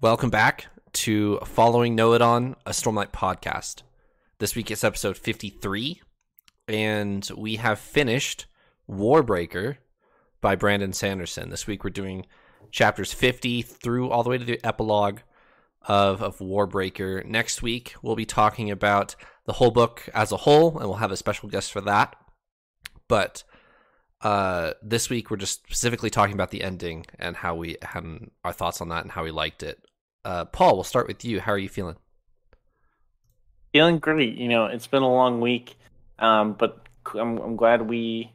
Welcome back to Following Noadon, a Stormlight podcast. This week it's episode 53, and we have finished Warbreaker by Brandon Sanderson. This week we're doing chapters 50 through all the way to the epilogue of, of Warbreaker. Next week we'll be talking about the whole book as a whole, and we'll have a special guest for that. But uh, this week we're just specifically talking about the ending and how we had our thoughts on that and how we liked it. Uh, Paul, we'll start with you. How are you feeling? Feeling great. You know, it's been a long week, um, but I'm, I'm glad we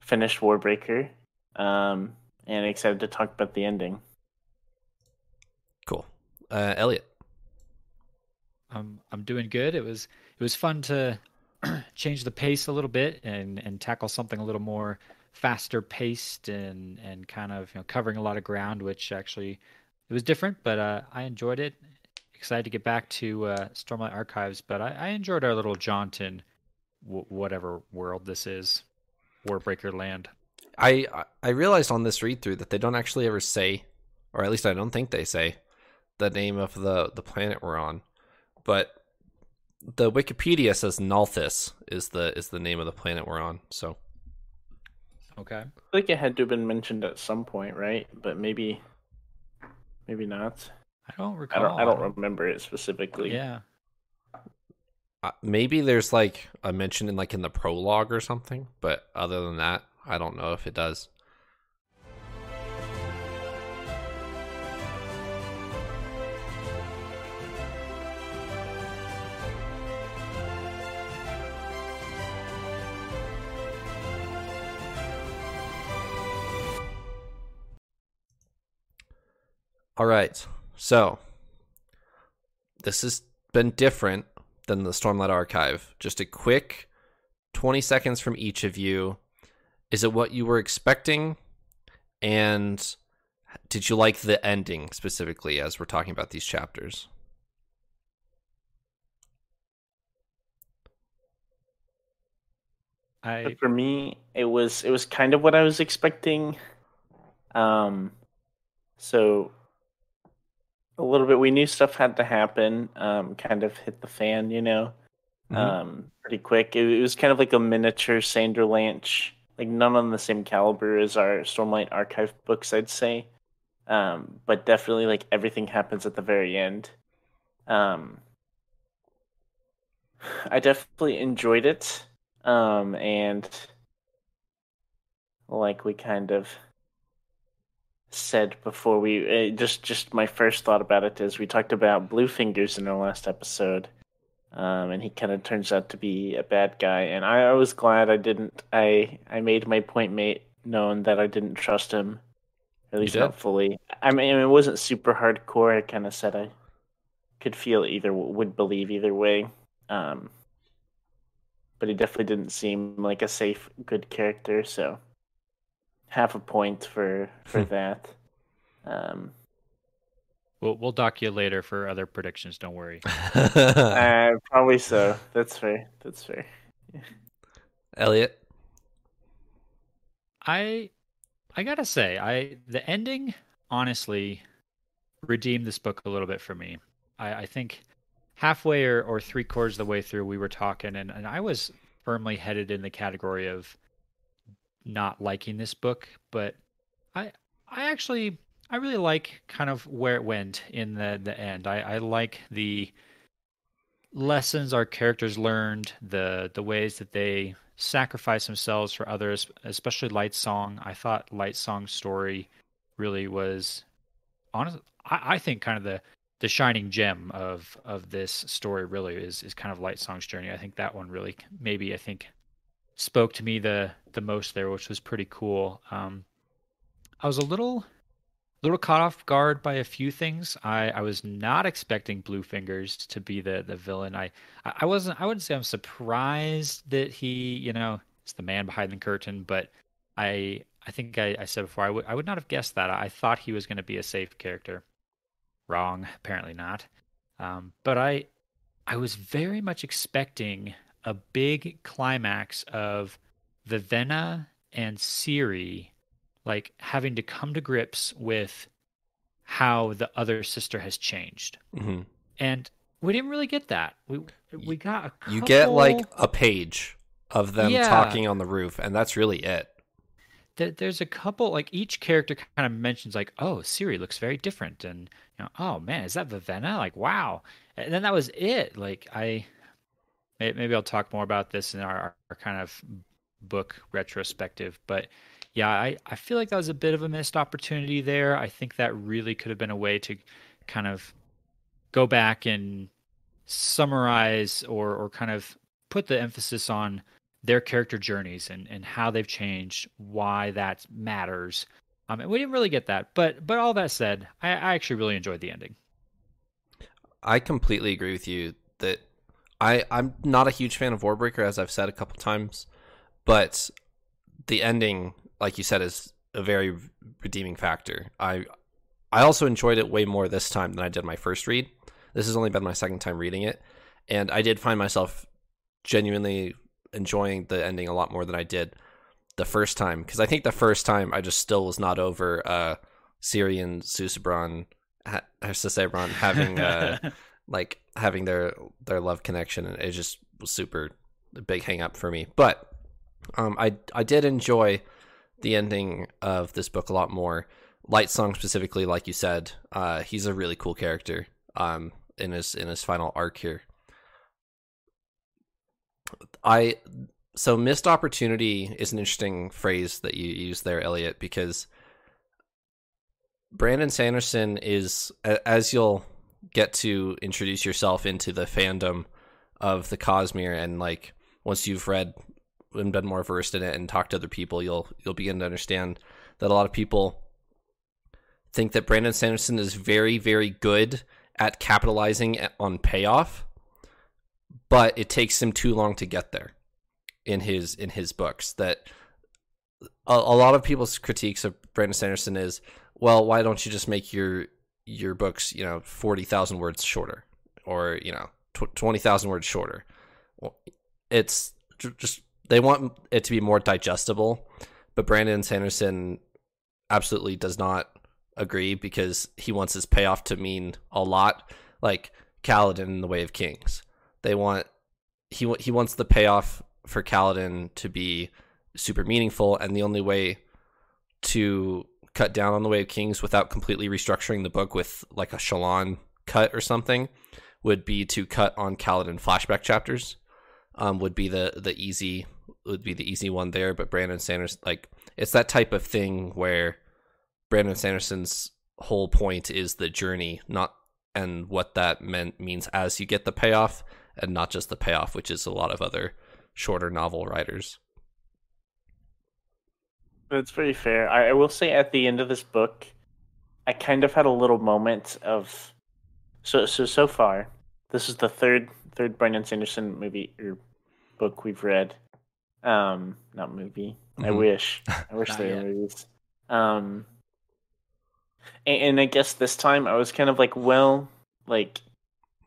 finished Warbreaker, um, and excited to talk about the ending. Cool, uh, Elliot. I'm I'm doing good. It was it was fun to change the pace a little bit and and tackle something a little more faster paced and and kind of you know covering a lot of ground, which actually it was different, but uh, I enjoyed it. Excited to get back to uh, Stormlight Archives, but I, I enjoyed our little jaunt in w- whatever world this is, Warbreaker Land. I I realized on this read through that they don't actually ever say, or at least I don't think they say, the name of the the planet we're on, but the Wikipedia says Nalthis is the is the name of the planet we're on. So okay, I feel like it had to have been mentioned at some point, right? But maybe maybe not. I don't recall. I don't, I don't remember it specifically. Yeah. Uh, maybe there's like a mention in like in the prologue or something, but other than that, I don't know if it does. All right. So this has been different than the Stormlight Archive. Just a quick 20 seconds from each of you. Is it what you were expecting? And did you like the ending specifically as we're talking about these chapters? I for me it was it was kind of what I was expecting. Um so a little bit. We knew stuff had to happen. Um, kind of hit the fan, you know, mm-hmm. um, pretty quick. It, it, was kind of like a miniature Sanderlanche, like none on the same caliber as our Stormlight Archive books, I'd say. Um, but definitely, like everything happens at the very end. Um, I definitely enjoyed it, um, and like we kind of said before we uh, just just my first thought about it is we talked about Bluefingers in our last episode um, and he kind of turns out to be a bad guy and I, I was glad i didn't i i made my point mate known that i didn't trust him at least not fully. I mean it wasn't super hardcore i kind of said i could feel either would believe either way um, but he definitely didn't seem like a safe good character so half a point for for hmm. that. Um, we'll we'll dock you later for other predictions. Don't worry. uh, probably so. That's fair. That's fair. Elliot, I I gotta say, I the ending honestly redeemed this book a little bit for me. I, I think halfway or, or three quarters of the way through we were talking and, and I was firmly headed in the category of not liking this book, but I I actually I really like kind of where it went in the the end. I, I like the lessons our characters learned, the the ways that they sacrifice themselves for others, especially Lightsong. I thought Lightsong's story really was honest I, I think kind of the the shining gem of of this story really is is kind of Lightsong's journey. I think that one really maybe I think spoke to me the the most there, which was pretty cool. Um, I was a little little caught off guard by a few things. I, I was not expecting Bluefingers to be the the villain. I I wasn't. I wouldn't say I'm surprised that he you know is the man behind the curtain, but I I think I, I said before I would I would not have guessed that. I thought he was going to be a safe character. Wrong, apparently not. Um, but I I was very much expecting a big climax of Vivenna and Siri like having to come to grips with how the other sister has changed. hmm And we didn't really get that. We we got a couple... You get like a page of them Yeah. talking on the roof, and that's really it. there's a couple like each character kind of mentions like oh Siri looks very different and you know oh man is that Vivenna like wow and then that was it like I maybe I'll talk more about this in our, our kind of book retrospective but yeah I, I feel like that was a bit of a missed opportunity there I think that really could have been a way to kind of go back and summarize or or kind of put the emphasis on their character journeys and, and how they've changed, why that matters. Um, and we didn't really get that, but but all that said, I, I actually really enjoyed the ending. I completely agree with you that I I'm not a huge fan of Warbreaker as I've said a couple times, but the ending, like you said, is a very redeeming factor. I I also enjoyed it way more this time than I did my first read. This has only been my second time reading it, and I did find myself genuinely enjoying the ending a lot more than I did the first time because I think the first time I just still was not over uh Siri and Susebron ha- having uh like having their their love connection and it just was super big hang up for me. But um i i did enjoy the ending of this book a lot more. Lightsong specifically like you said uh he's a really cool character um in his in his final arc here. I so missed opportunity is an interesting phrase that you use there elliot because brandon sanderson is as you'll get to introduce yourself into the fandom of the Cosmere and like once you've read and been more versed in it and talked to other people you'll you'll begin to understand that a lot of people think that Brandon Sanderson is very very good at capitalizing on payoff but it takes him too long to get there in his in his books that a, a lot of people's critiques of Brandon Sanderson is well why don't you just make your your books, you know, 40,000 words shorter or, you know, tw- 20,000 words shorter. It's just, they want it to be more digestible, but Brandon Sanderson absolutely does not agree because he wants his payoff to mean a lot, like Kaladin in the Way of Kings. They want, he, he wants the payoff for Kaladin to be super meaningful, and the only way to cut down on the Way of Kings without completely restructuring the book with like a Shalon cut or something would be to cut on Kaladin flashback chapters. Um, would be the the easy would be the easy one there, but Brandon Sanders like it's that type of thing where Brandon Sanderson's whole point is the journey, not and what that meant means as you get the payoff, and not just the payoff, which is a lot of other shorter novel writers. That's very fair. I, I will say at the end of this book, I kind of had a little moment of so so so far. This is the third third Brandon Sanderson movie or book we've read. Um, not movie. I Mhm. wish. I wish they were movies. Um, and, and I guess this time I was kind of like, well, like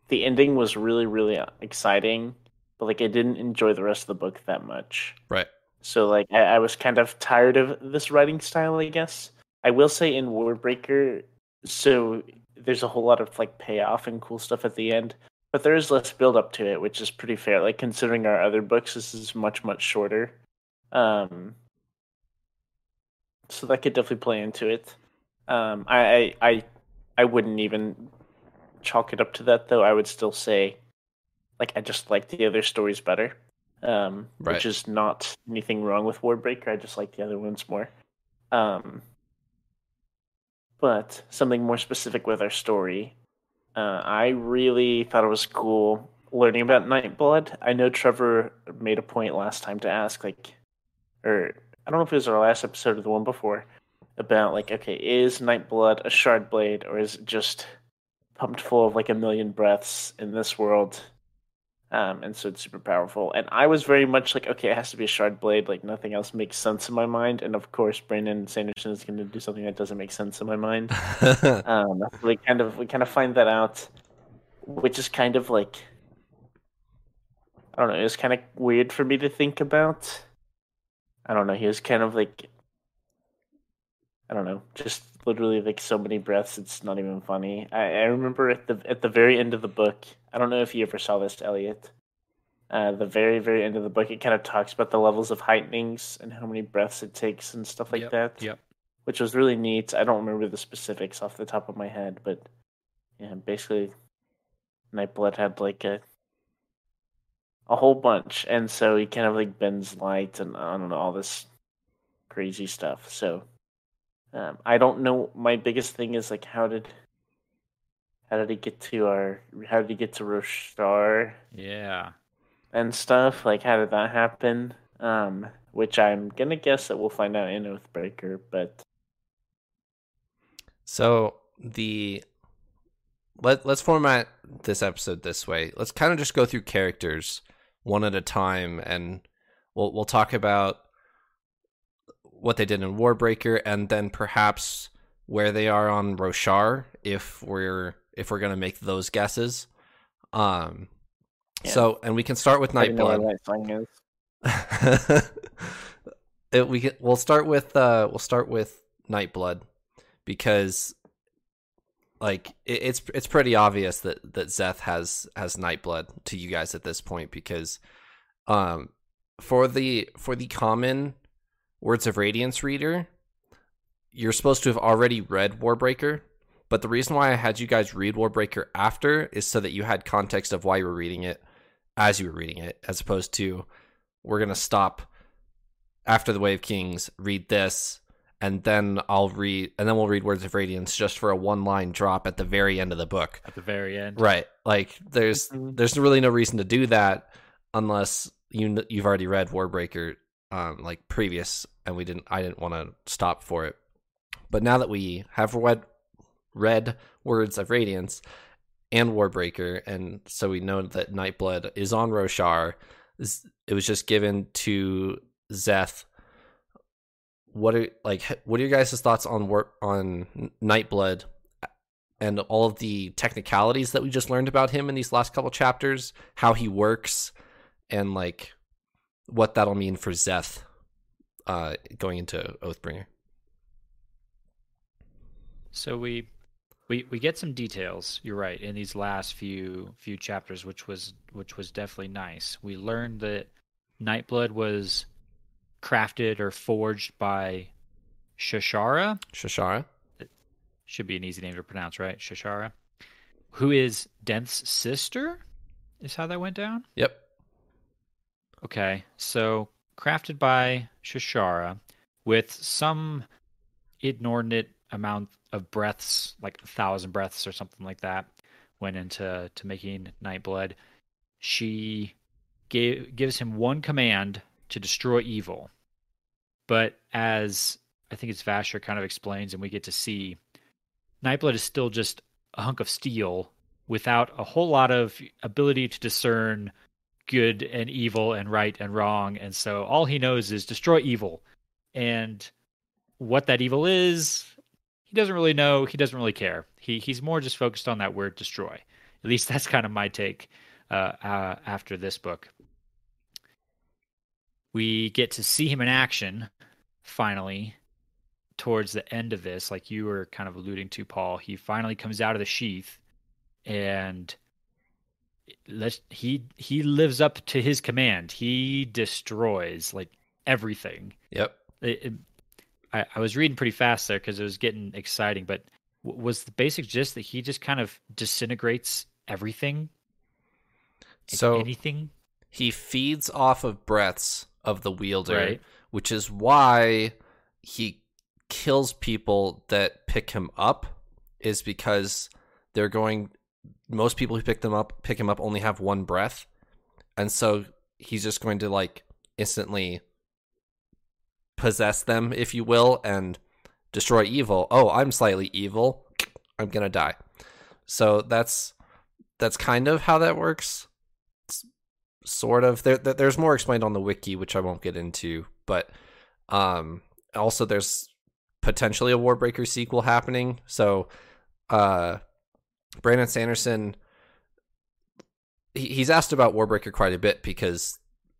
the ending was really really exciting, but like I didn't enjoy the rest of the book that much. Right. So like I, I was kind of tired of this writing style, I guess. I will say in Warbreaker, so there's a whole lot of like payoff and cool stuff at the end, but there is less build up to it, which is pretty fair. Like considering our other books, this is much much shorter. Um, so that could definitely play into it. Um, I, I I I wouldn't even chalk it up to that though. I would still say, like I just like the other stories better um, Right. which is not anything wrong with Warbreaker. I just like the other ones more. Um, but something more specific with our story, uh, I really thought it was cool learning about Nightblood. I know Trevor made a point last time to ask, like, or I don't know if it was our last episode or the one before, about like, okay, is Nightblood a shard blade or is it just pumped full of like a million breaths in this world? Um, and so it's super powerful. And I was very much like, okay, it has to be a shard blade. Like nothing else makes sense in my mind. And of course, Brandon Sanderson is going to do something that doesn't make sense in my mind. Um, we kind of we kind of find that out, which is kind of like, I don't know. It was kind of weird for me to think about. I don't know. He was kind of like, I don't know, just literally like so many breaths. It's not even funny. I, I remember at the at the very end of the book. I don't know if you ever saw this, Elliot. Uh, the very very end of the book, it kind of talks about the levels of heightenings and how many breaths it takes and stuff like Yep, that. Yep. which was really neat. I don't remember the specifics off the top of my head, but yeah, basically, Nightblood had like a a whole bunch, and so he kind of like bends light and I don't know all this crazy stuff. So um, I don't know. My biggest thing is like how did how did he get to our how did he get to Roshar Yeah. and stuff? Like how did that happen? Um, which I'm gonna guess that we'll find out in Oathbreaker, but So the let let's format this episode this way. Let's kind of just go through characters one at a time, and we'll we'll talk about what they did in Warbreaker, and then perhaps where they are on Roshar, if we're if we're gonna make those guesses. Um. Yeah. So, and we can start with I didn't know where Nightblood. that it, we get, we'll start with uh we'll start with Nightblood because like it, it's it's pretty obvious that that Szeth has has Nightblood to you guys at this point because um for the for the common Words of Radiance reader you're supposed to have already read Warbreaker but the reason why I had you guys read Warbreaker after is so that you had context of why you were reading it as you were reading it as opposed to we're gonna stop after the Way of Kings, read this, and then I'll read, and then we'll read Words of Radiance just for a one line drop at the very end of the book. At the very end. Right? Like there's Mhm. there's really no reason to do that unless you kn- you've already read Warbreaker, um, like previous, and we didn't. I didn't want to stop for it, but now that we have read read Words of Radiance and Warbreaker, and so we know that Nightblood is on Roshar. It was just given to Szeth. What are like? What are your guys' thoughts on work on Nightblood and all of the technicalities that we just learned about him in these last couple chapters? How he works, and like what that'll mean for Szeth uh, going into Oathbringer. So we we we get some details. You're right in these last few few chapters, which was which was definitely nice. We learned that Nightblood was crafted or forged by Shashara. Shashara. Should be an easy name to pronounce, right? Shashara, who is Denth's sister, is how that went down. Yep. Okay, so crafted by Shashara with some inordinate amount of breaths, like a thousand breaths or something like that, went into to making Nightblood. She gave gives him one command to destroy evil, but as I think it's Vasher kind of explains, and we get to see, Nightblood is still just a hunk of steel without a whole lot of ability to discern good and evil and right and wrong. And so all he knows is destroy evil. And what that evil is, he doesn't really know. He doesn't really care. He he's more just focused on that word destroy. At least that's kind of my take uh, uh, after this book. We get to see him in action finally towards the end of this, like you were kind of alluding to, Paul. He finally comes out of the sheath and let's he he lives up to his command. He destroys like everything. Yep. It, it- I, I was reading pretty fast there because it was getting exciting. But w- was the basic gist that he just kind of disintegrates everything? So anything, he feeds off of breaths of the wielder, right? which is why he kills people that pick him up. Is because they're going. Most people who pick them up pick him up only have one breath, and so he's just going to like instantly possess them, if you will, and destroy evil. Oh, I'm slightly evil. I'm gonna die. So that's that's kind of how that works. It's sort of. There, there- there's more explained on the wiki, which I won't get into. But um, also there's potentially a Warbreaker sequel happening. So uh, Brandon Sanderson. He, he's asked about Warbreaker quite a bit because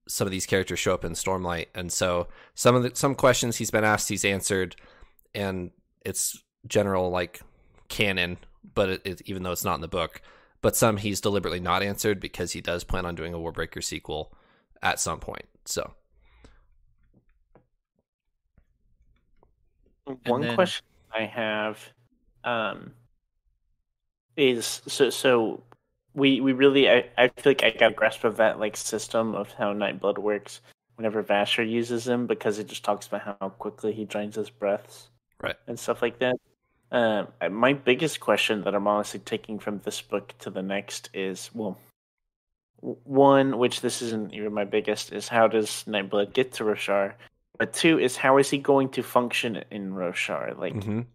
some of these characters show up in Stormlight, and so some of the some questions he's been asked, he's answered, and it's general like canon, but it, it, even though it's not in the book, but some he's deliberately not answered because he does plan on doing a Warbreaker sequel at some point. So one then- question I have um, is so so we we really I, I feel like I got a grasp of that like system of how Nightblood works whenever Vasher uses him because it just talks about how quickly he drains his breaths Right. and stuff like that. Um, my biggest question that I'm honestly taking from this book to the next is well, one, which this isn't even my biggest, is how does Nightblood get to Roshar? But two is how is he going to function in Roshar? Like, mhm.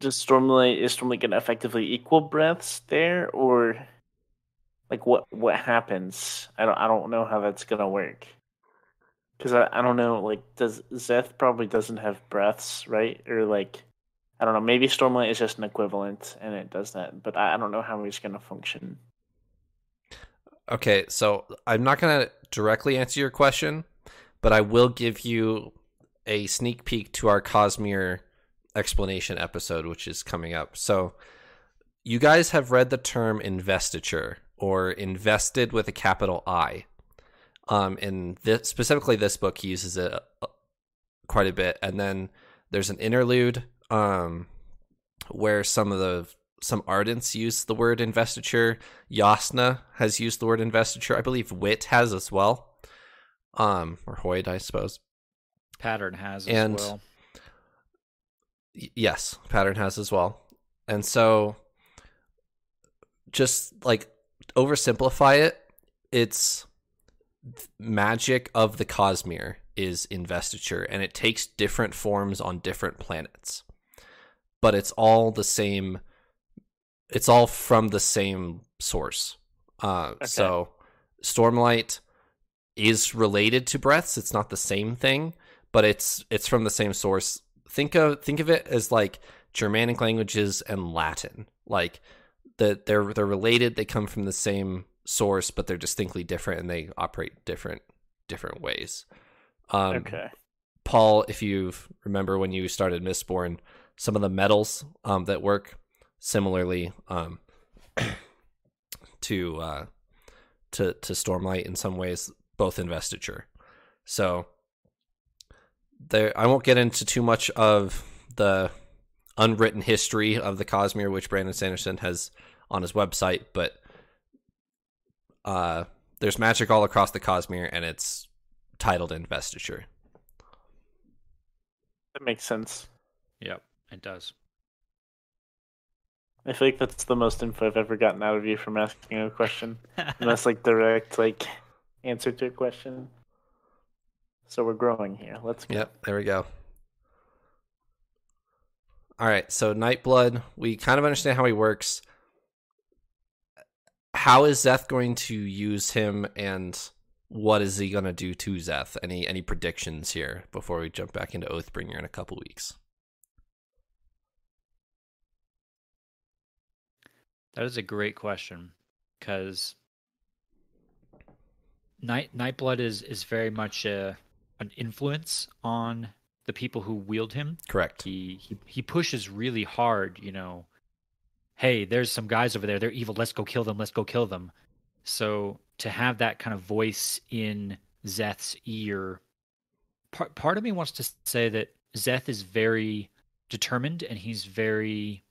Does Stormlight is Stormlight to effectively equal breaths there, or like what what happens? I don't I don't know how that's to work. Because I, I don't know, like, does Szeth probably doesn't have breaths, right? Or like, I don't know. Maybe Stormlight is just an equivalent, and it does that. But I, I don't know how he's to function. Okay, so I'm not to directly answer your question, but I will give you a sneak peek to our Cosmere explanation episode, which is coming up. So, you guys have read the term investiture or invested with a capital I. Um, in this, specifically this book, he uses it uh, quite a bit, and then there's an interlude um, where some of the some ardents use the word investiture. Yasna has used the word investiture. I believe Wit has as well. Um, or Hoid, I suppose. Pattern has as And- well. Yes, pattern has as well. And so just like oversimplify it, it's magic of the Cosmere is investiture and it takes different forms on different planets. But it's all the same it's all from the same source. Uh Okay. so Stormlight is related to breaths. It's not the same thing, but it's it's from the same source. Think of think of it as like Germanic languages and Latin. Like that they're they're related, they come from the same source, but they're distinctly different and they operate different different ways. Um okay. Paul, if you remember when you started Mistborn, some of the metals um, that work similarly um, to uh, to to Stormlight in some ways, both investiture. So there, I won't get into too much of the unwritten history of the Cosmere, which Brandon Sanderson has on his website, but uh, there's magic all across the Cosmere, and it's titled investiture. That makes sense. Yep, it does. I feel like that's the most info I've ever gotten out of you from asking a question. And that's like direct like answer to a question. So we're growing here. Let's go. Yep, there we go. All right, so Nightblood, we kind of understand how he works. How is Szeth going to use him, and what is he going to do to Szeth? Any any predictions here before we jump back into Oathbringer in a couple weeks? That is a great question because Night Nightblood is is very much a, an influence on the people who wield him. Correct. He he he pushes really hard. You know, hey, there's some guys over there. They're evil. Let's go kill them. Let's go kill them. So to have that kind of voice in Szeth's ear, part part of me wants to say that Szeth is very determined and he's very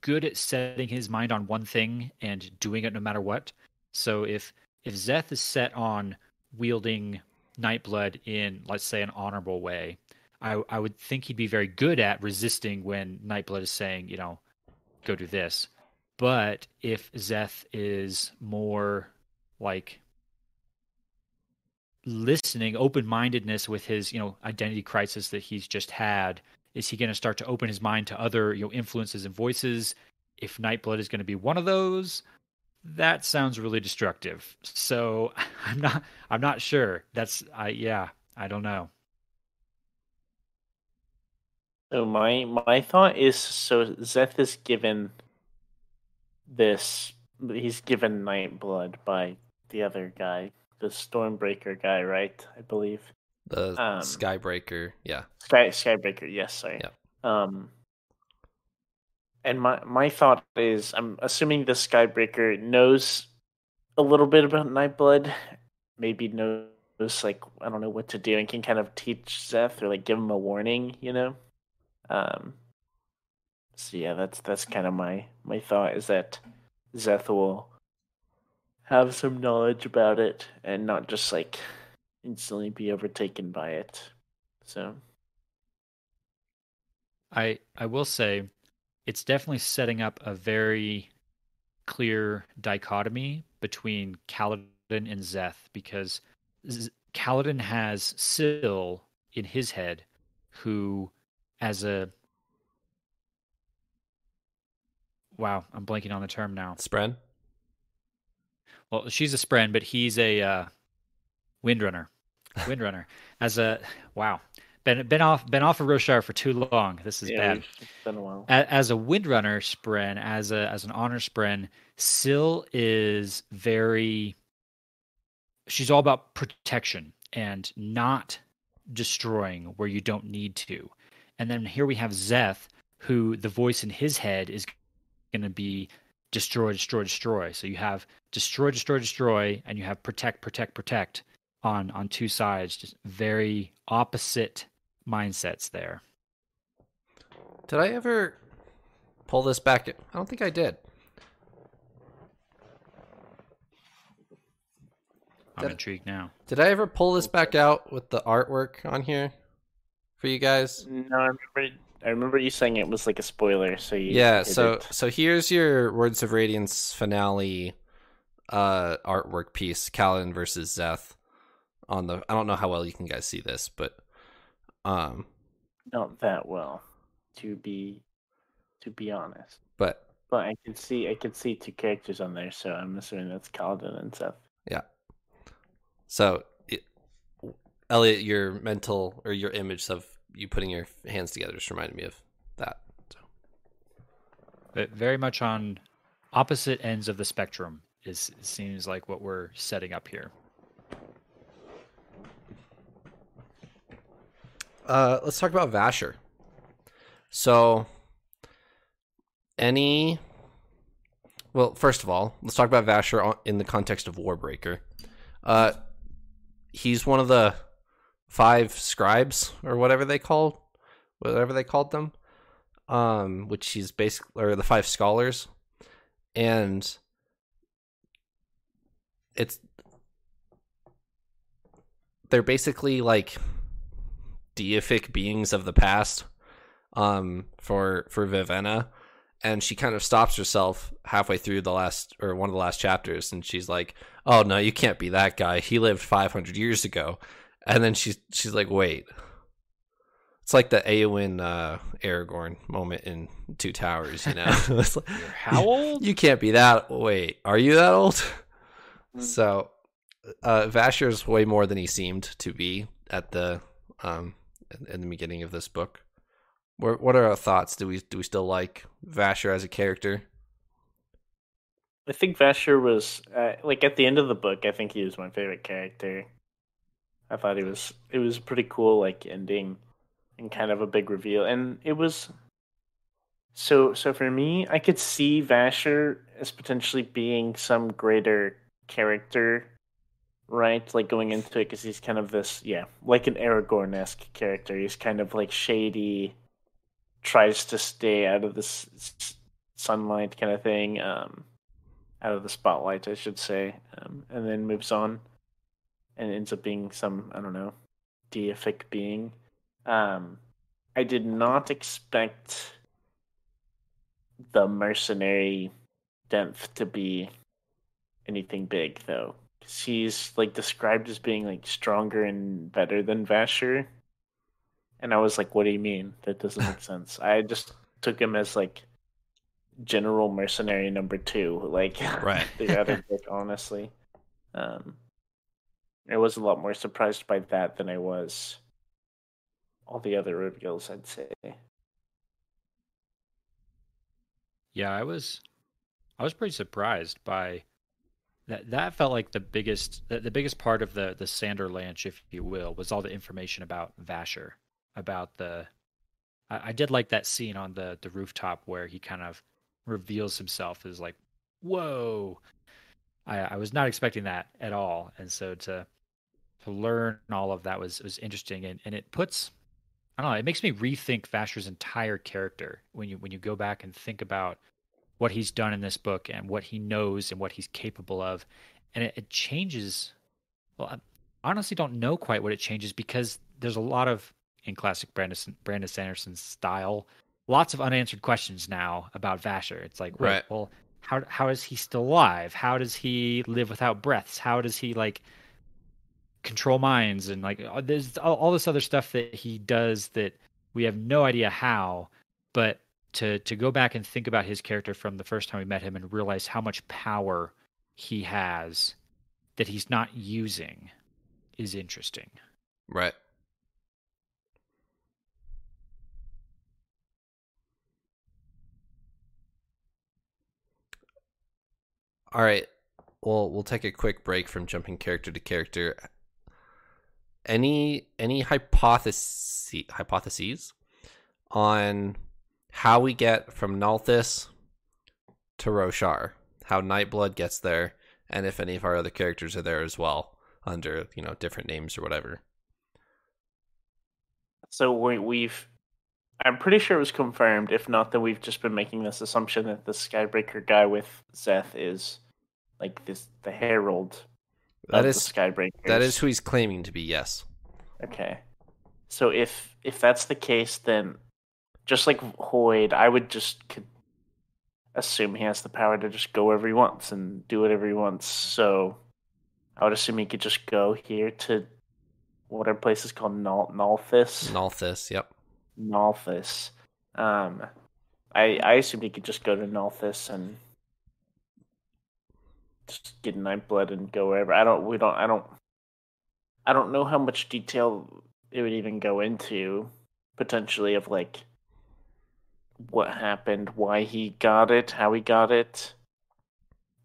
good at setting his mind on one thing and doing it no matter what. So if if Szeth is set on wielding Nightblood in, let's say, an honorable way, I I would think he'd be very good at resisting when Nightblood is saying, you know, go do this. But if Szeth is more like listening, open mindedness with his, you know, identity crisis that he's just had, is he going to start to open his mind to other, you know, influences and voices? If Nightblood is going to be one of those, that sounds really destructive. So I'm not, I'm not sure. That's, I, yeah, I don't know. So my my thought is so Szeth is given this he's given Nightblood by the other guy, the Stormbreaker guy, right? I believe. The Um, Skybreaker, yeah. Sky Skybreaker, yes, sorry. Yeah. Um, and my my thought is, I'm assuming the Skybreaker knows a little bit about Nightblood, maybe knows like I don't know what to do and can kind of teach Szeth or like give him a warning, you know. Um. So yeah, that's that's kind of my my thought is that Szeth will have some knowledge about it and not just like instantly be overtaken by it. So I I will say it's definitely setting up a very clear dichotomy between Kaladin and Szeth because Z- Kaladin has Syl in his head who as a wow, I'm blanking on the term now. Spren. Well, she's a Spren, but he's a uh, Windrunner. Windrunner. As a wow, been been off been off of Roshar for too long. This is yeah, bad. it's been a while. As a Windrunner Spren, as a as an honor Spren, Syl is very. She's all about protection and not destroying where you don't need to. And then here we have Szeth, who the voice in his head is going to be destroy, destroy, destroy. So you have destroy, destroy, destroy, and you have protect, protect, protect on on two sides. Just very opposite mindsets there. Did I ever pull this back? I don't think I did. I'm That- intrigued now. Did I ever pull this back out with the artwork on here for you guys? No, I remember. I remember you saying it was like a spoiler. So you Yeah, so it. so here's your Words of Radiance finale uh artwork piece, Kaladin versus Szeth. On the I don't know how well you can guys see this, but um not that well, to be to be honest. but But I can see I can see two characters on there, so I'm assuming that's Kaladin and Szeth. Yeah. So it, Elliot, your mental or your image of you putting your hands together just reminded me of that. So But very much on opposite ends of the spectrum is seems like what we're setting up here. Uh, let's talk about Vasher. So, any. Well, first of all, let's talk about Vasher in the context of Warbreaker. Uh, he's one of the five scribes or whatever they called, whatever they called them, um, which he's basically or the five scholars, and it's they're basically like deific beings of the past um for for Vivenna. And she kind of stops herself halfway through the last or one of the last chapters and she's like oh no you can't be that guy. He lived 500 years ago. And then she's she's like wait. It's like the Eowyn uh Aragorn moment in Two Towers you know? It's like, How old? you can't be that wait are you that old? Mm. so uh Vasher's way more than he seemed to be at the um in, the beginning of this book what what are our thoughts do we do we still like Vasher as a character I think Vasher was uh, like at the end of the book. I think he was my favorite character. I thought he was it was pretty cool like ending and kind of a big reveal, and it was. So so for me, I could see Vasher as potentially being some greater character, right? Like going into it because he's kind of this yeah, like an Aragorn esque character. He's kind of like shady, tries to stay out of the s- s- sunlight kind of thing. Um, out of the spotlight, I should say, um, and then moves on and ends up being some I don't know deific being. Um, I did not expect the mercenary Denth to be anything big though. He's like described as being like stronger and better than Vasher, and I was like, "What do you mean? That doesn't make sense." I just took him as like general mercenary number two, like Right. the other book, honestly. Um, I was a lot more surprised by that than I was all the other reveals. I'd say. Yeah, I was I was pretty surprised by that that felt like the biggest the, the biggest part of the the Sanderlanche, if you will, was all the information about Vasher, about the I, I did like that scene on the the rooftop where he kind of reveals himself as like, whoa. I, I was not expecting that at all, and so to to learn all of that was was interesting, and, and it puts I don't know, it makes me rethink Vasher's entire character when you when you go back and think about what he's done in this book and what he knows and what he's capable of, and it, it changes. Well, I honestly don't know quite what it changes because there's a lot of in classic Brandon Brandon Sanderson style, lots of unanswered questions now about Vasher. It's like, wait, right. well, how how is he still alive? How does he live without breaths? How does he like control minds and like uh, there's all, all this other stuff that he does that we have no idea how, but to to go back and think about his character from the first time we met him and realize how much power he has that he's not using is interesting. Right. All right. Well, we'll take a quick break from jumping character to character. Any any hypotheses hypotheses on how we get from Nalthis to Roshar, how Nightblood gets there, and if any of our other characters are there as well under you know different names or whatever. So we, we've I'm pretty sure it was confirmed. If not, then we've just been making this assumption that the Skybreaker guy with Szeth is like this the herald that is Skybreaker. That is who he's claiming to be. Yes. Okay. So if if that's the case, then just like Hoid, I would just assume he has the power to just go wherever he wants and do whatever he wants. So I would assume he could just go here to whatever place is called Nalthis. Nalthis, yep. Nalthis. Um, I I assume he could just go to Nalthis and just get Nightblood and go wherever. I don't. We don't. I don't. I don't know how much detail it would even go into potentially of like what happened, why he got it, how he got it.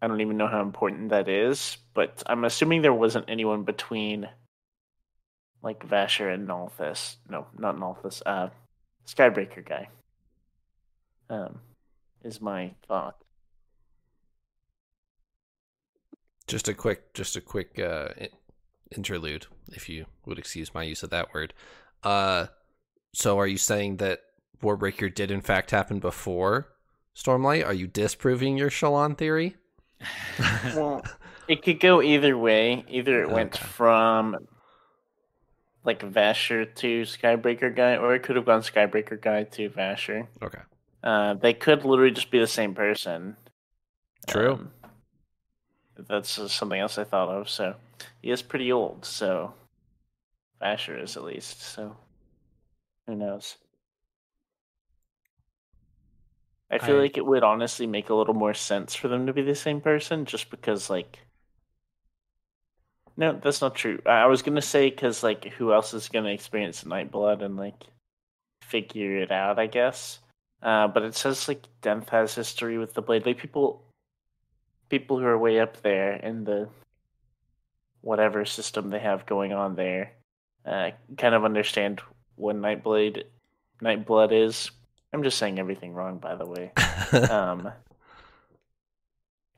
I don't even know how important that is, but I'm assuming there wasn't anyone between like Vasher and Nalthis. No, not Nalthis. Uh, Skybreaker guy. Um, is my thought. Just a quick, just a quick uh, interlude, if you would excuse my use of that word. Uh, so, are you saying that Warbreaker did in fact happen before Stormlight? Are you disproving your Shallan theory? well, it could go either way. Either it okay. went from like Vasher to Skybreaker guy, or it could have gone Skybreaker guy to Vasher. Okay. Uh, they could literally just be the same person. True. Um, that's something else I thought of. So he is pretty old. So Vasher is at least. So who knows? I feel I... like it would honestly make a little more sense for them to be the same person, just because like. No, that's not true. I was gonna say because like, who else is gonna experience Nightblood and like figure it out? I guess. Uh, but it says like Denth has history with the blade. Like people, people who are way up there in the whatever system they have going on there, uh, kind of understand what Nightblade, Nightblood is. I'm just saying everything wrong, by the way. um,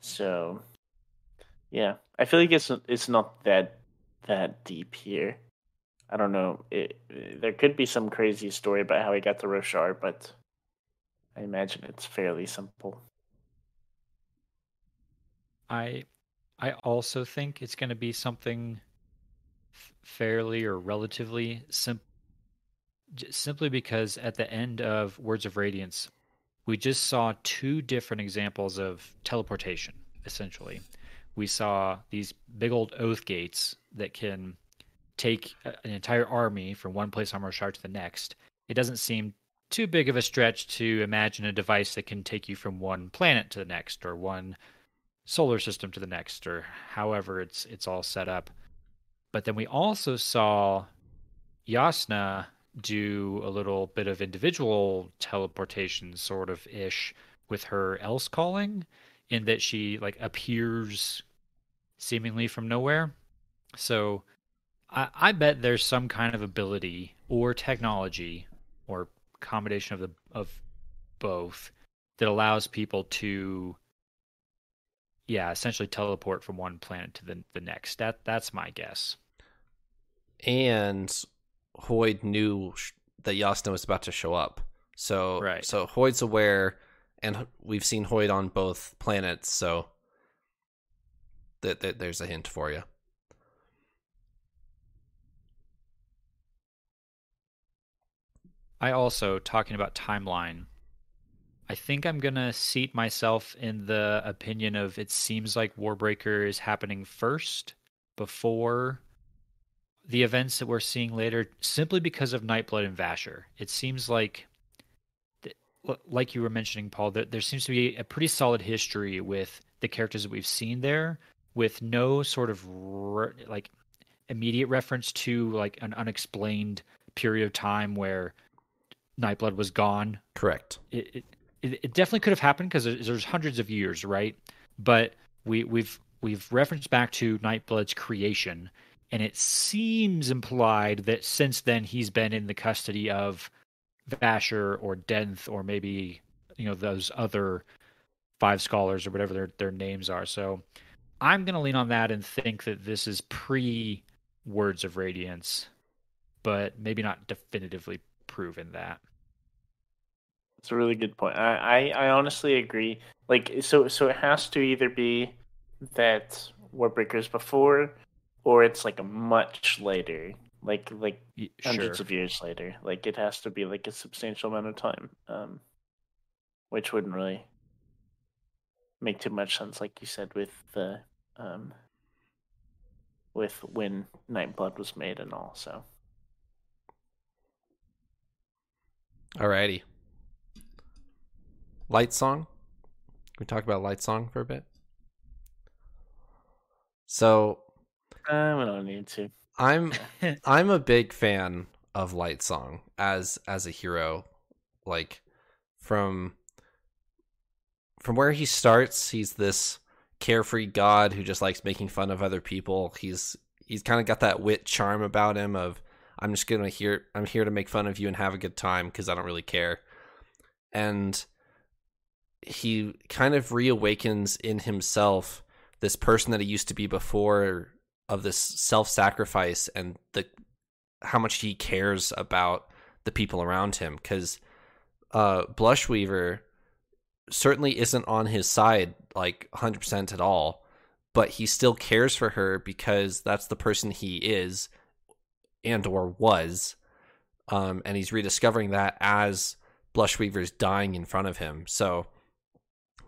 so, yeah, I feel like it's it's not that that deep here. I don't know. It, it, there could be some crazy story about how he got to Roshar, but I imagine it's fairly simple. I I also think it's going to be something fairly or relatively simple simply because at the end of Words of Radiance, we just saw two different examples of teleportation, essentially. We saw these big old oath gates that can take an entire army from one place on Roshar to the next. It doesn't seem too big of a stretch to imagine a device that can take you from one planet to the next or one solar system to the next or however it's it's all set up. But then we also saw Jasnah do a little bit of individual teleportation sort of ish with her Elsecalling in that she like appears seemingly from nowhere. So I, I bet there's some kind of ability or technology or combination of the of both that allows people to yeah, essentially teleport from one planet to the the next. That that's my guess. And Hoid knew that Jasnah was about to show up. So right. so Hoid's aware and we've seen Hoid on both planets, so that th- there's a hint for you. I also talking about timeline. I think I'm gonna seat myself in the opinion of it seems like Warbreaker is happening first before the events that we're seeing later, simply because of Nightblood and Vasher. It seems like, like you were mentioning, Paul, that there seems to be a pretty solid history with the characters that we've seen there, with no sort of re- like immediate reference to like an unexplained period of time where Nightblood was gone. Correct. It it, it definitely could have happened because there's, there's hundreds of years, right? But we we've we've referenced back to Nightblood's creation, and it seems implied that since then he's been in the custody of Vasher or Denth or maybe you know those other five scholars or whatever their their names are. So I'm going to lean on that and think that this is pre Words of Radiance, but maybe not definitively proven that. It's a really good point. I, I, I honestly agree. Like so so it has to either be that Warbreaker's before or it's like a much later. Like like Y- hundreds of years later. Like it has to be like a substantial amount of time. Um which wouldn't really make too much sense, like you said, with the um with when Nightblood was made and all, so Alrighty. Lightsong. Can we talk about Lightsong for a bit? So uh, we don't need to. I'm I'm a big fan of Lightsong as as a hero. Like from from where he starts, he's this carefree god who just likes making fun of other people. He's he's kind of got that wit charm about him of I'm just to here I'm here to make fun of you and have a good time cuz I don't really care. And he kind of reawakens in himself this person that he used to be before of this self-sacrifice and the how much he cares about the people around him cuz uh Blushweaver certainly isn't on his side like 100% at all but he still cares for her because that's the person he is and or was um and he's rediscovering that as Blushweaver's dying in front of him. So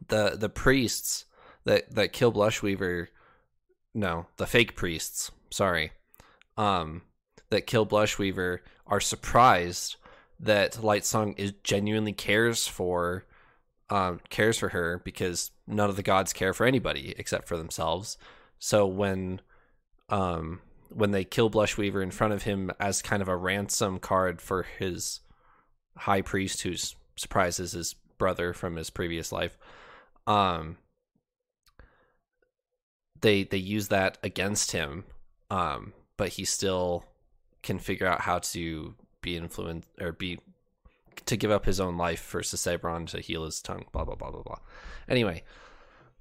the the priests that that kill Blushweaver no, the fake priests, sorry, um, that kill Blushweaver are surprised that Lightsong is genuinely cares for, um, cares for her because none of the gods care for anybody except for themselves. So when, um, when they kill Blushweaver in front of him as kind of a ransom card for his high priest, who surprises his brother from his previous life, um, they they use that against him um but he still can figure out how to be influenced or be to give up his own life for Susebron to heal his tongue blah blah blah blah blah. Anyway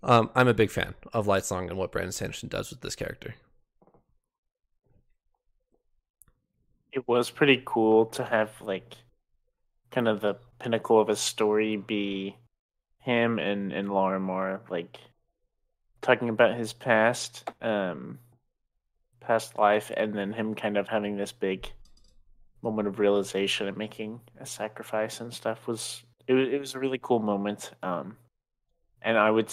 um i'm a big fan of Lightsong and what brandon sanderson does with this character. It was pretty cool to have like kind of the pinnacle of a story be him and and Larimar like talking about his past um past life and then him kind of having this big moment of realization and making a sacrifice and stuff was it was, it was a really cool moment um and I would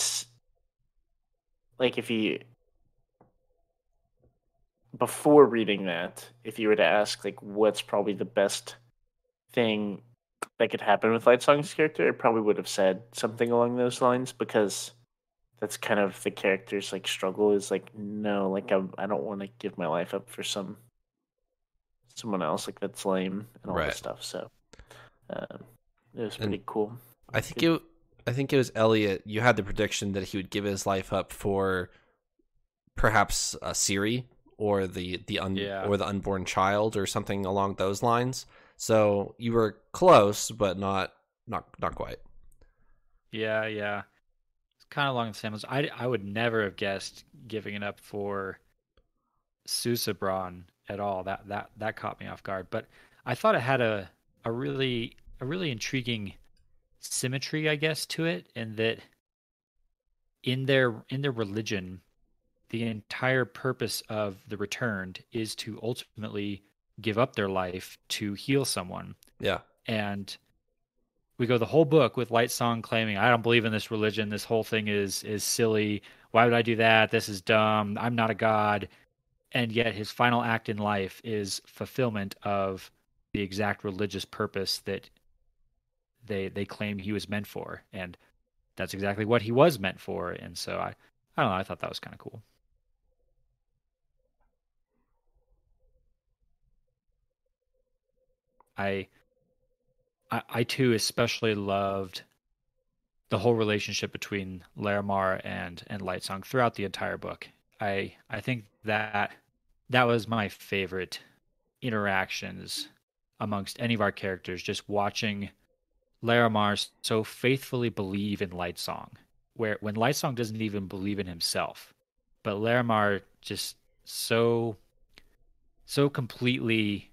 like if you before reading that, if you were to ask like what's probably the best thing that could happen with Lightsong's character, I probably would have said something along those lines because that's kind of the character's like struggle is like no, like I I don't want to give my life up for some someone else like that's lame and all Right. that stuff. So um, it was And- pretty cool. i think it i think it was elliot you had the prediction that he would give his life up for perhaps a siri or the the un, Yeah. or the unborn child or something along those lines So you were close, but not not not quite. Yeah, yeah. Kind of along the same lines. I I would never have guessed giving it up for Susebron at all. That that that caught me off guard. But I thought it had a a really a really intriguing symmetry, I guess, to it, in that in their in their religion, the entire purpose of the returned is to ultimately give up their life to heal someone. Yeah. And we go the whole book with Lightsong claiming, I don't believe in this religion. This whole thing is is silly. Why would I do that? This is dumb. I'm not a god. And yet his final act in life is fulfillment of the exact religious purpose that they they claim he was meant for. And that's exactly what he was meant for. And so I I don't know, I thought that was kind of cool. I, I, I too especially loved the whole relationship between Larimar and and Lightsong throughout the entire book. I I think that that was my favorite interactions amongst any of our characters. Just watching Larimar so faithfully believe in Lightsong, where when Lightsong doesn't even believe in himself, but Larimar just so so completely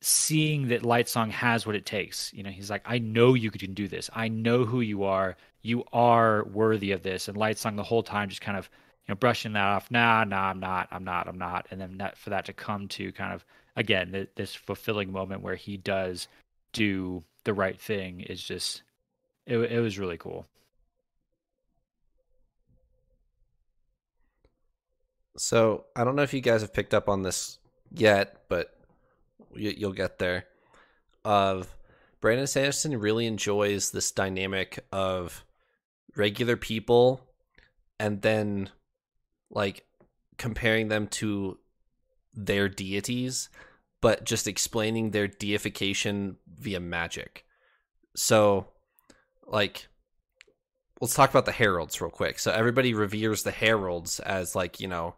seeing that Lightsong has what it takes. You know, he's like, I know you can do this. I know who you are. You are worthy of this. And Lightsong the whole time just kind of, you know, brushing that off. Nah, nah, I'm not. I'm not. I'm not. And then that for that to come to kind of again th- this fulfilling moment where he does do the right thing is just it. It was really cool. So I don't know if you guys have picked up on this yet, but you'll get there. Of Brandon Sanderson really enjoys this dynamic of regular people and then like comparing them to their deities, but just explaining their deification via magic. So, like, let's talk about the heralds real quick. So everybody reveres the heralds as like you know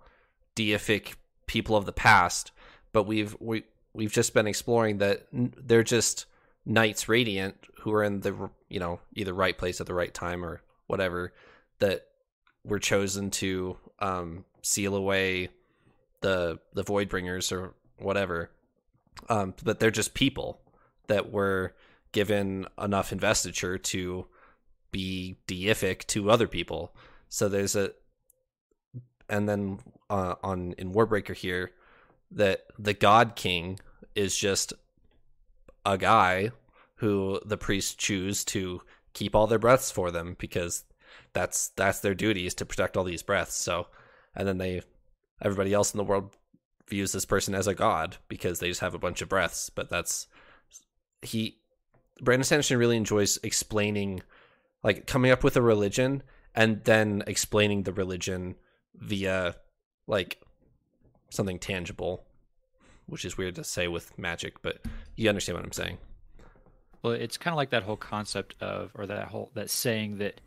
deific people of the past, but we've we we've just been exploring that they're just knights radiant who are in the you know either right place at the right time or whatever that were chosen to um, seal away the the Voidbringers or whatever. Um, but they're just people that were given enough investiture to be deific to other people. So there's a and then uh, on in warbreaker here that the God King is just a guy who the priests choose to keep all their breaths for them because that's that's their duty is to protect all these breaths. So, and then they everybody else in the world views this person as a god because they just have a bunch of breaths. But that's he. Brandon Sanderson really enjoys explaining, like coming up with a religion and then explaining the religion via like something tangible, which is weird to say with magic, but you understand what I'm saying. Well, it's kind of like that whole concept of, or that whole that saying that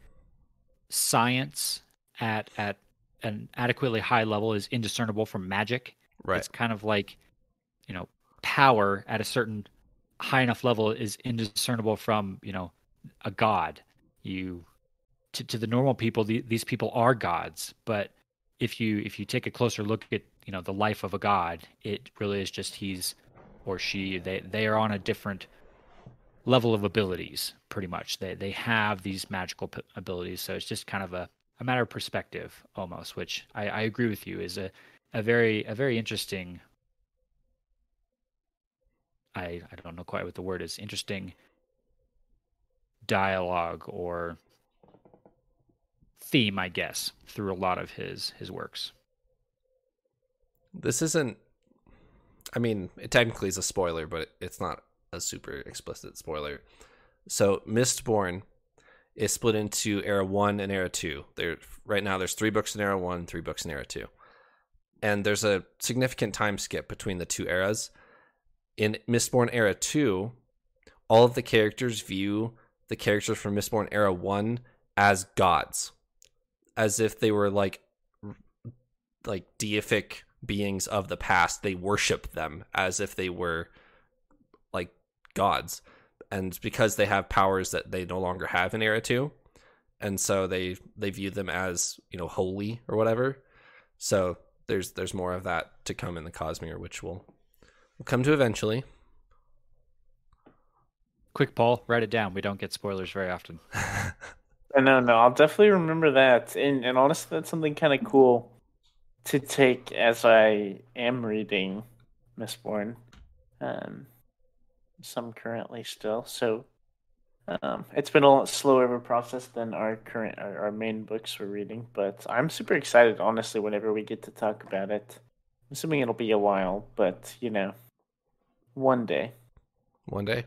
science at at an adequately high level is indiscernible from magic. Right. It's kind of like, you know, power at a certain high enough level is indiscernible from you know a god. You to, to the normal people, the, these people are gods, but if you if you take a closer look at you know the life of a god it really is just he's or she they they are on a different level of abilities pretty much they they have these magical p- abilities so it's just kind of a, a matter of perspective almost which I, I agree with you is a, a very a very interesting I I don't know quite what the word is interesting dialogue or theme, I guess, through a lot of his his works. This isn't. I mean, it technically is a spoiler, but it's not a super explicit spoiler. So, Mistborn is split into Era One and Era Two. There, right now, there's three books in Era One, three books in Era Two, and there's a significant time skip between the two eras. In Mistborn Era Two, all of the characters view the characters from Mistborn Era One as gods as if they were like like deific beings of the past. They worship them as if they were like gods, and because they have powers that they no longer have in Era Two, and so they they view them as you know holy or whatever. So there's there's more of that to come in the Cosmere, which we'll we'll come to eventually. Quick, Paul, write it down. We don't get spoilers very often. No, no, I'll definitely remember that. And and honestly, that's something kind of cool to take as I am reading Mistborn. Um, some currently still, so um, it's been a lot slower of a process than our current our, our main books we're reading. But I'm super excited, honestly. Whenever we get to talk about it, I'm assuming it'll be a while, but you know, one day. One day.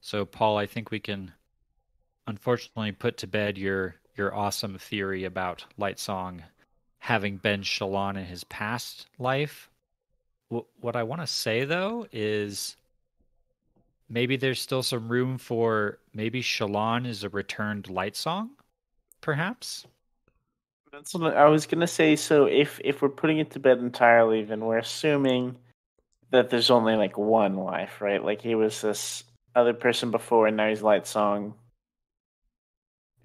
So, Paul, I think we can unfortunately put to bed your your awesome theory about Lightsong having been Shallan in his past life. What, I want to say though is maybe there's still some room for maybe Shallan is a returned Lightsong, perhaps. That's what I was gonna say. So if if we're putting it to bed entirely, then we're assuming that there's only like one life, right? Like he was this other person before, and now he's Lightsong,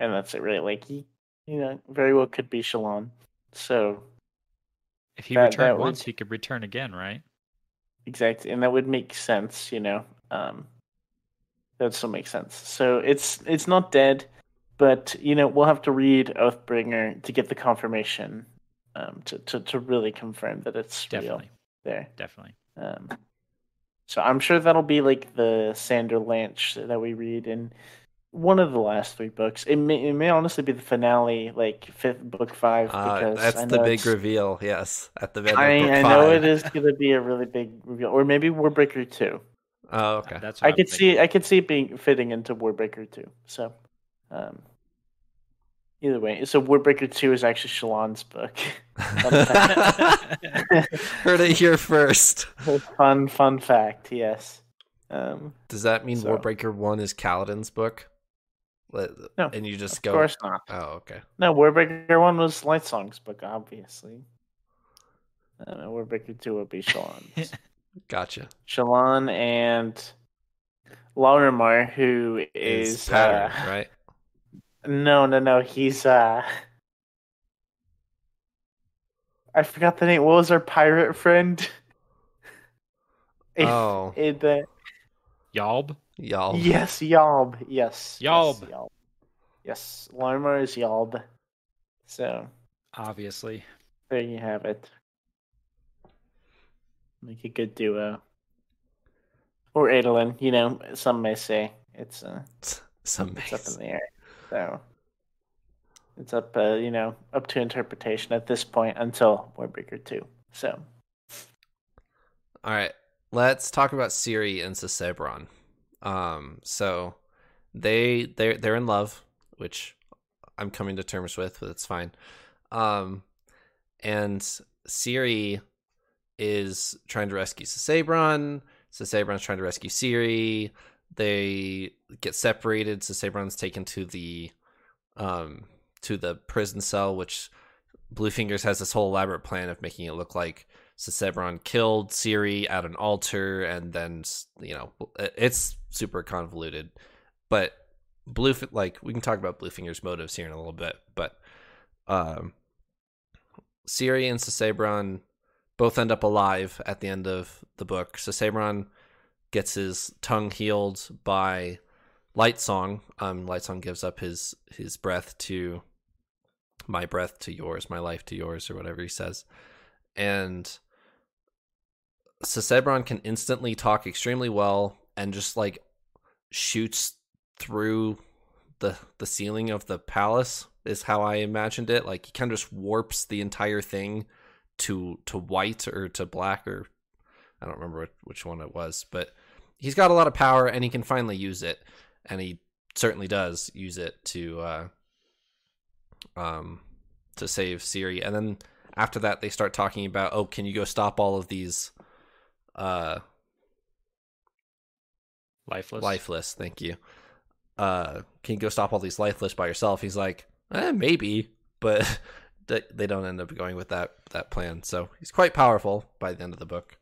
and that's it. Really, like he, you know, very well could be Shallan. So If he That- returned that would- once, he could return again, right? exactly, and that would make sense. You know, um, that would still make sense. So it's it's not dead, but you know we'll have to read Oathbringer to get the confirmation, um, to to to really confirm that it's Definitely, real there. definitely. Um, so I'm sure that'll be like the Sanderlanche that we read in one of the last three books. It may it may honestly be the finale, like fifth book five, Uh, that's I the big reveal. Yes, at the end I, of book I know five. it is going to be a really big reveal, or maybe Warbreaker two. Oh, okay. That's what I I'm could thinking. see I could see it being fitting into Warbreaker two. So, um, either way, so Warbreaker two is actually Shallan's book. Heard it here first. fun fun fact, yes. Um, Does that mean So- Warbreaker One is Kaladin's book? Let- No, and you just of go. course not. Oh, okay. No, Warbreaker one was Lightsong's, book, obviously. Uh, Warbreaker two will be Shallan's. Gotcha. Shallan and Larimar, who Is is pattern, uh, right? no, no, no. He's uh, I forgot the name. What was our pirate friend? Oh, In the Yalb. Y'all. yes, Yalb. Yes, Yalb. Yes, Yalb. Yes, Larimar is Yalb. So Obviously. there you have it. Make a good duo. Or Adolin, you know, some may say it's uh, Some it's up in the air. So it's up, uh, you know, up to interpretation at this point until Warbreaker two. So All right, let's talk about Siri and Susebron. Um, so they they they're in love, which I'm coming to terms with, but it's fine. Um, and Siri is trying to rescue Susebron. Susebron's trying to rescue Siri. They get separated. Susebron's taken to the um to the prison cell, which Bluefingers has this whole elaborate plan of making it look like Susebron killed Siri at an altar, and then you know it's super convoluted. But Blue, like we can talk about Bluefinger's motives here in a little bit, but um, Siri and Susebron both end up alive at the end of the book. Susebron gets his tongue healed by Lightsong. Um, Lightsong gives up his his breath to my breath to yours, my life to yours, or whatever he says. And Susebron can instantly talk extremely well and just like shoots through the the ceiling of the palace is how I imagined it. Like he kind of just warps the entire thing to to white or to black or I don't remember which- one it was, but he's got a lot of power and he can finally use it, and he certainly does use it to uh, um to save Siri. And then after that, they start talking about, oh, can you go stop all of these uh Lifeless. lifeless? Thank you. Uh, can you go stop all these lifeless by yourself? He's like, eh, maybe, but they they don't end up going with that that plan. So he's quite powerful by the end of the book.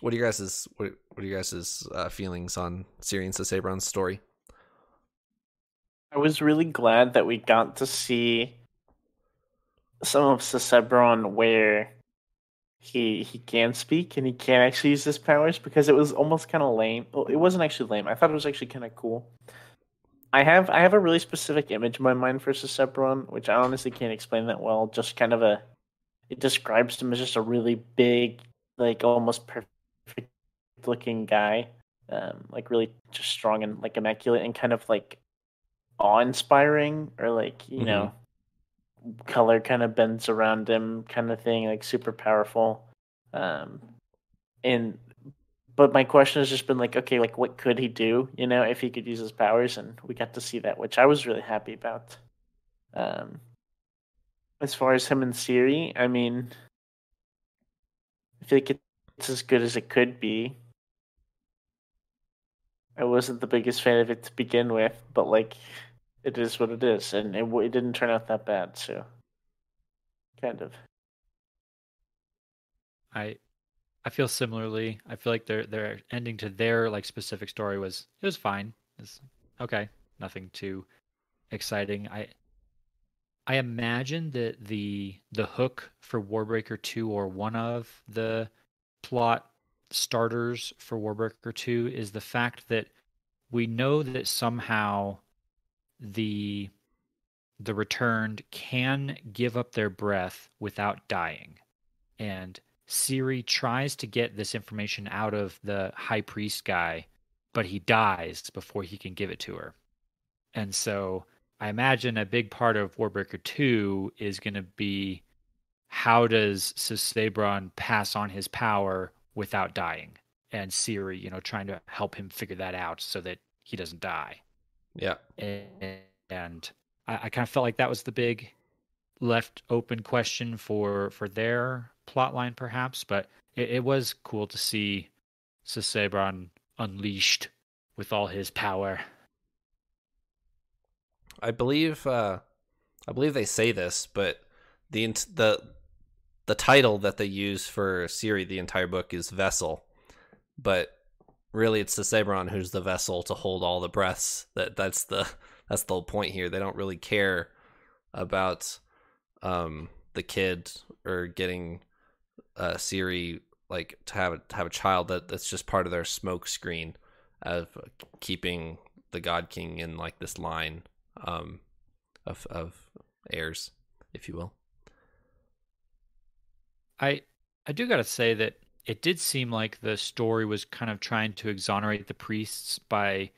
what are you guys's what, what are you guys's uh, feelings on Siri and Sabron's story? I was really glad that we got to see some of Susebron where he he can speak and he can actually use his powers because it was almost kind of lame. Well, it wasn't actually lame. I thought it was actually kind of cool. I have I have a really specific image in my mind for Susebron, which I honestly can't explain that well. Just kind of a, it describes him as just a really big, like almost perfect looking guy, um, like really just strong and like immaculate and kind of like awe inspiring or like you mm-hmm. know color kind of bends around him kind of thing like super powerful. Um and but my question has just been like okay like what could he do you know if he could use his powers? And we got to see that which i was really happy about. Um as far as him and Siri, i mean i feel like it's as good as it could be. I wasn't the biggest fan of it to begin with but like it is what it is, and it, it didn't turn out that bad. So, kind of. I I feel similarly. I feel like their their ending to their like specific story was it was fine. It's okay, nothing too exciting. I I imagine that the the hook for Warbreaker 2 or one of the plot starters for Warbreaker 2 is the fact that we know that somehow the the returned can give up their breath without dying. And Siri tries to get this information out of the high priest guy, but he dies before he can give it to her. And so I imagine a big part of Warbreaker 2 is going to be how does Sabron pass on his power without dying? And Siri, you know, trying to help him figure that out so that he doesn't die. Yeah. And, and I, I kind of felt like that was the big left open question for for their plot line, perhaps. But it, it was cool to see Sabron unleashed with all his power. I believe uh, I believe they say this, but the the the title that they use for Siri the entire book is vessel, but really it's the Sabron who's the vessel to hold all the breaths. That that's the that's the whole point here. They don't really care about um, the kid or getting uh, Siri like to have a, to have a child. That that's just part of their smoke screen of keeping the God King in like this line um, of of heirs, if you will. I I do gotta say that it did seem like the story was kind of trying to exonerate the priests by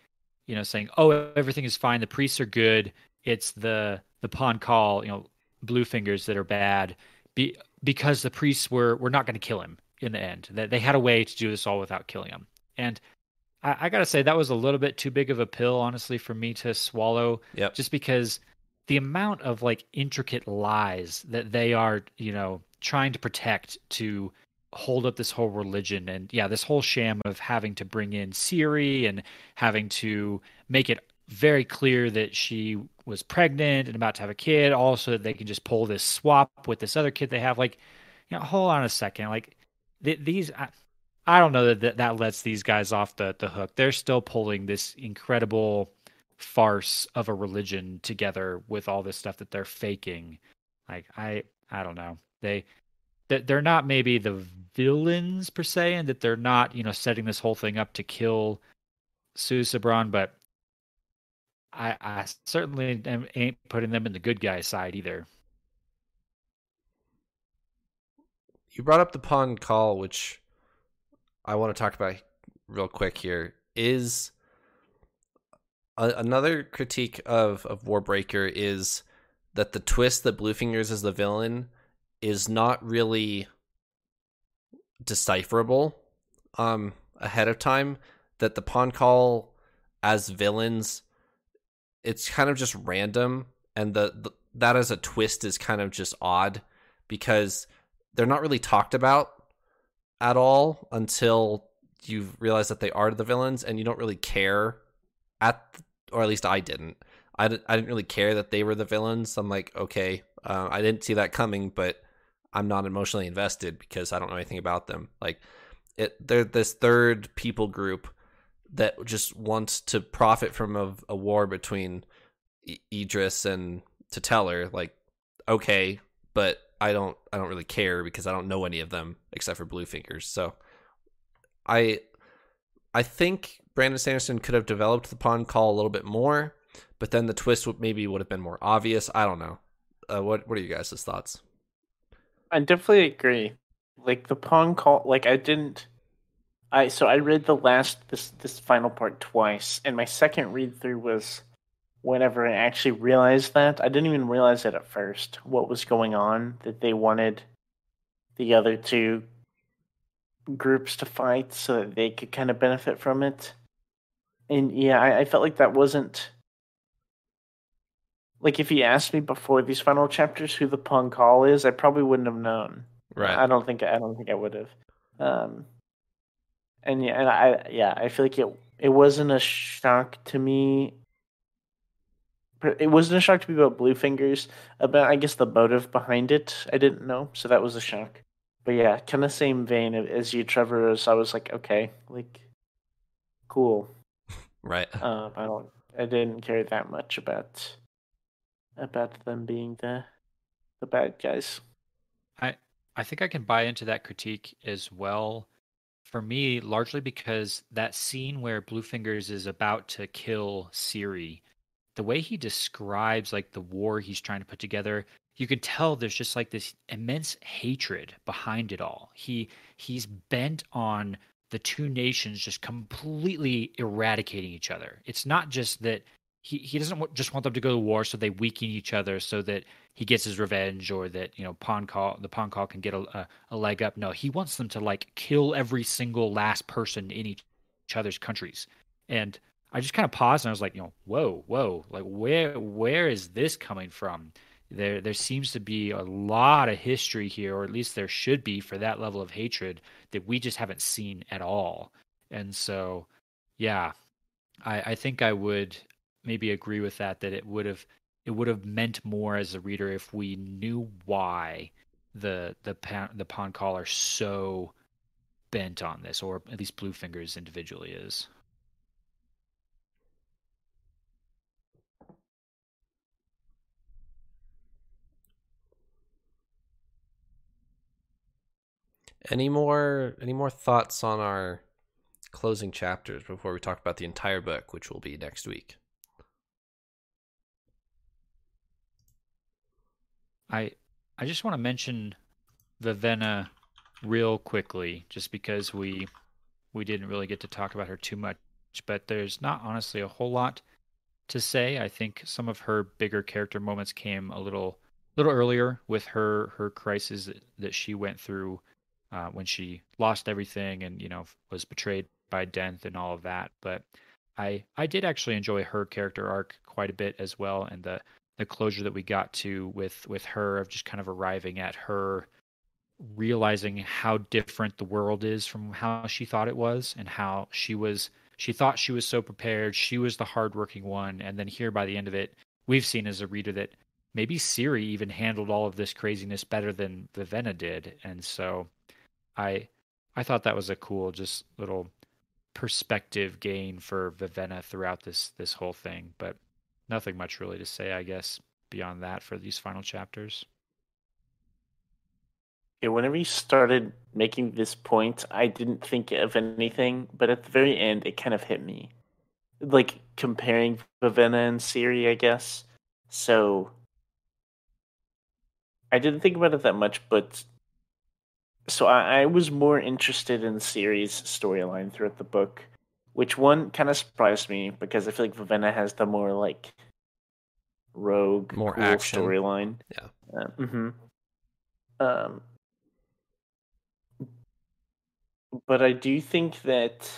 you know, saying, "Oh, everything is fine. The priests are good. It's the the Pahn Kahl, you know, Bluefingers that are bad." Be, because the priests were were not going to kill him in the end. That they had a way to do this all without killing him. And I, I got to say that was a little bit too big of a pill, honestly, for me to swallow. Yep. Just because the amount of like intricate lies that they are, you know, trying to protect to hold up this whole religion and yeah this whole sham of having to bring in siri and having to make it very clear that she was pregnant and about to have a kid also that they can just pull this swap with this other kid they have. Like you know hold on a second. Like th- these I, I, don't know that that lets these guys off the the hook. They're still pulling this incredible farce of a religion together with all this stuff that they're faking. Like i i don't know. They that they're not maybe the villains per se, and that they're not you know setting this whole thing up to kill Susebron, but I, I certainly am, ain't putting them in the good guy side either. You brought up the Pahn Kahl, which I want to talk about real quick here. Is a, another critique of of Warbreaker is that the twist that Bluefingers is the villain is not really decipherable um ahead of time that the Pahn Kahl as villains it's kind of just random and the, the that as a twist is kind of just odd because they're not really talked about at all until you realize that they are the villains and you don't really care at or at least I didn't. I, I didn't really care that they were the villains. I'm like okay uh, I didn't see that coming but I'm not emotionally invested because I don't know anything about them. Like it they're this third people group that just wants to profit from a, a war between Idris and T'Telir. Like, okay, but I don't I don't really care because I don't know any of them except for Bluefingers. So I I think Brandon Sanderson could have developed the Pahn Kahl a little bit more, but then the twist would maybe would have been more obvious. I don't know. Uh, what what are you guys' thoughts? I definitely agree. Like the Pahn Kahl, like I didn't. I so I read the last this this final part twice, and my second read through was whenever I actually realized that. I didn't even realize it at first what was going on. That they wanted the other two groups to fight so that they could kind of benefit from it. And yeah, I, I felt like that wasn't like if he asked me before these final chapters who the Pahn Kahl is, I probably wouldn't have known. Right. I don't think I don't think I would have. Um, and yeah, and I yeah, I feel like it it wasn't a shock to me. It wasn't a shock to me about Bluefingers, About I guess the motive behind it, I didn't know, so that was a shock. But yeah, kind of same vein as you, Trevor. As I was like, okay, like, cool. Right. Um, I don't. I didn't care that much about about them being the the bad guys. I I think I can buy into that critique as well. For me, largely because that scene where Bluefingers is about to kill Siri, the way he describes like the war he's trying to put together, you can tell there's just like this immense hatred behind it all. He he's bent on the two nations just completely eradicating each other. It's not just that he, he doesn't just want them to go to war so they weaken each other so that he gets his revenge or that you know Pahn Kahl the Pahn Kahl can get a, a, leg up. No he wants them to like kill every single last person in each, each other's countries. And i just kind of paused and i was like you know whoa whoa like where where is this coming from? There there seems to be a lot of history here or at least there should be for that level of hatred that we just haven't seen at all. And so yeah I, I think I would maybe agree with that that it would have it would have meant more as a reader if we knew why the the the pawn caller so bent on this, or at least Bluefingers individually is. Any more any more thoughts on our closing chapters before we talk about the entire book, which will be next week? I I just want to mention Vivenna real quickly, just because we we didn't really get to talk about her too much. But there's not honestly a whole lot to say. I think some of her bigger character moments came a little little earlier with her her crisis that, that she went through uh, when she lost everything and you know was betrayed by Denth and all of that. But I I did actually enjoy her character arc quite a bit as well, and the the closure that we got to with with her of just kind of arriving at her realizing how different the world is from how she thought it was and how she was she thought she was so prepared. She was the hardworking one. And then here by the end of it we've seen as a reader that maybe siri even handled all of this craziness better than Vivenna did. And so I I thought that was a cool just little perspective gain for Vivenna throughout this this whole thing. But nothing much really to say, I guess, beyond that for these final chapters. Yeah, whenever you started making this point, I didn't think of anything, but at the very end, it kind of hit me. Like comparing Vivenna and Siri, I guess. So I didn't think about it that much, but so I, I was more interested in Siri's storyline throughout the book which one kind of surprised me because I feel like Vivenna has the more like rogue, more cool action storyline. Yeah. Uh, mm-hmm. Um, but I do think that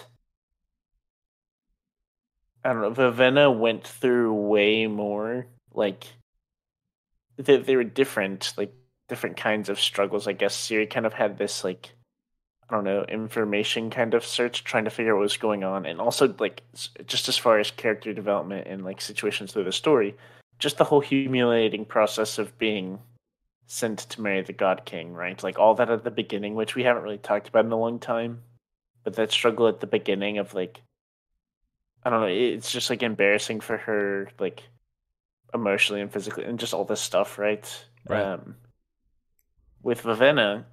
I don't know. Vivenna went through way more. Like they they were different, like different kinds of struggles. I guess Siri kind of had this like I don't know, information kind of search, trying to figure out what was going on, and also like just as far as character development and like situations through the story, just the whole humiliating process of being sent to marry the God King, right? Like all that at the beginning, which we haven't really talked about in a long time. but that struggle at the beginning of like I don't know, it's just like embarrassing for her like emotionally and physically and just all this stuff, right? Right. Um with Vivenna,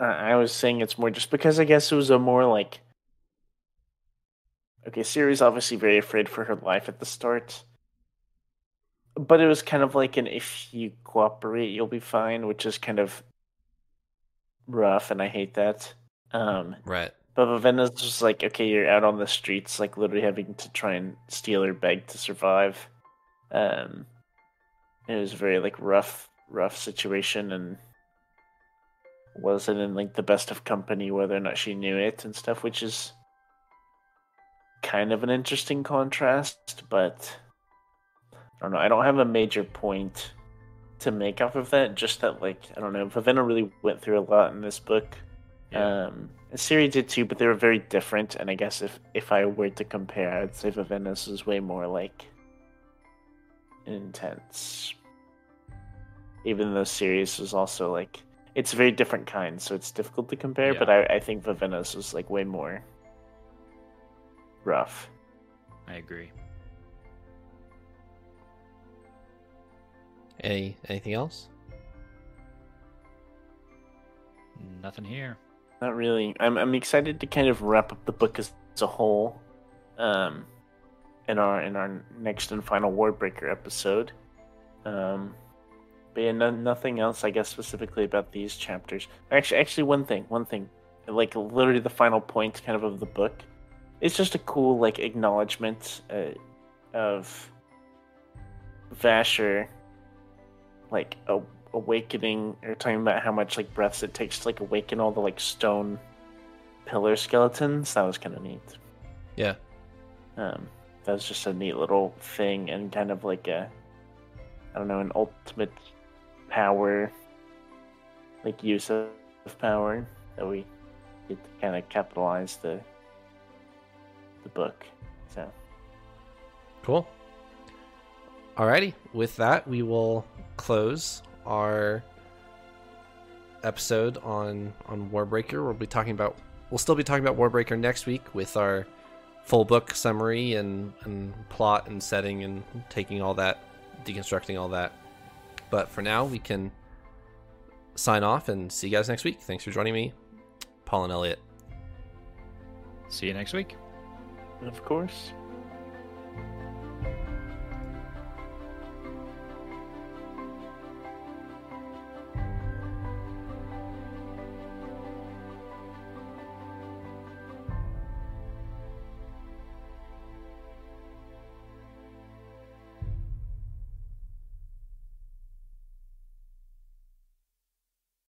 uh, I was saying it's more just because I guess it was a more like okay, Siri's obviously very afraid for her life at the start. But it was kind of like an if you cooperate, you'll be fine, which is kind of rough, and I hate that. Um, Right. but Vivenna's just like, okay, you're out on the streets, like literally having to try and steal or beg to survive. Um, it was a very like rough, rough situation, and wasn't in like the best of company, whether or not she knew it and stuff, which is kind of an interesting contrast. But I don't know. I don't have a major point to make off of that. Just that, like, I don't know. Vivenna really went through a lot in this book. Yeah. Um, and Siri did too, but they were very different. And I guess if if I were to compare, I'd say Vivenna's was way more like intense. Even though Siri's was also like it's a very different kind, so it's difficult to compare. Yeah. But I, I think Vivenna's was like way more rough. I agree. Any anything else? Nothing here. Not really. I'm I'm excited to kind of wrap up the book as, as a whole, um, in our in our next and final Warbreaker episode. Um, but yeah, no, nothing else. I guess specifically about these chapters. Actually, actually, one thing, one thing, like literally the final point, kind of of the book. It's just a cool like acknowledgement uh, of Vasher, like a awakening or talking about how much like breaths it takes to like awaken all the like stone pillar skeletons. That was kind of neat. Yeah. Um, that was just a neat little thing and kind of like a, I don't know, an ultimate power, like use of, power that we get to kind of capitalize the the book. So Cool. Alrighty. With that, we will close our episode on on Warbreaker. We'll be talking about we'll still be talking about Warbreaker next week with our full book summary and, and plot and setting and taking all that deconstructing all that. But for now we can sign off and see you guys next week. Thanks for joining me, Paul and Elliot. See you next week. of course.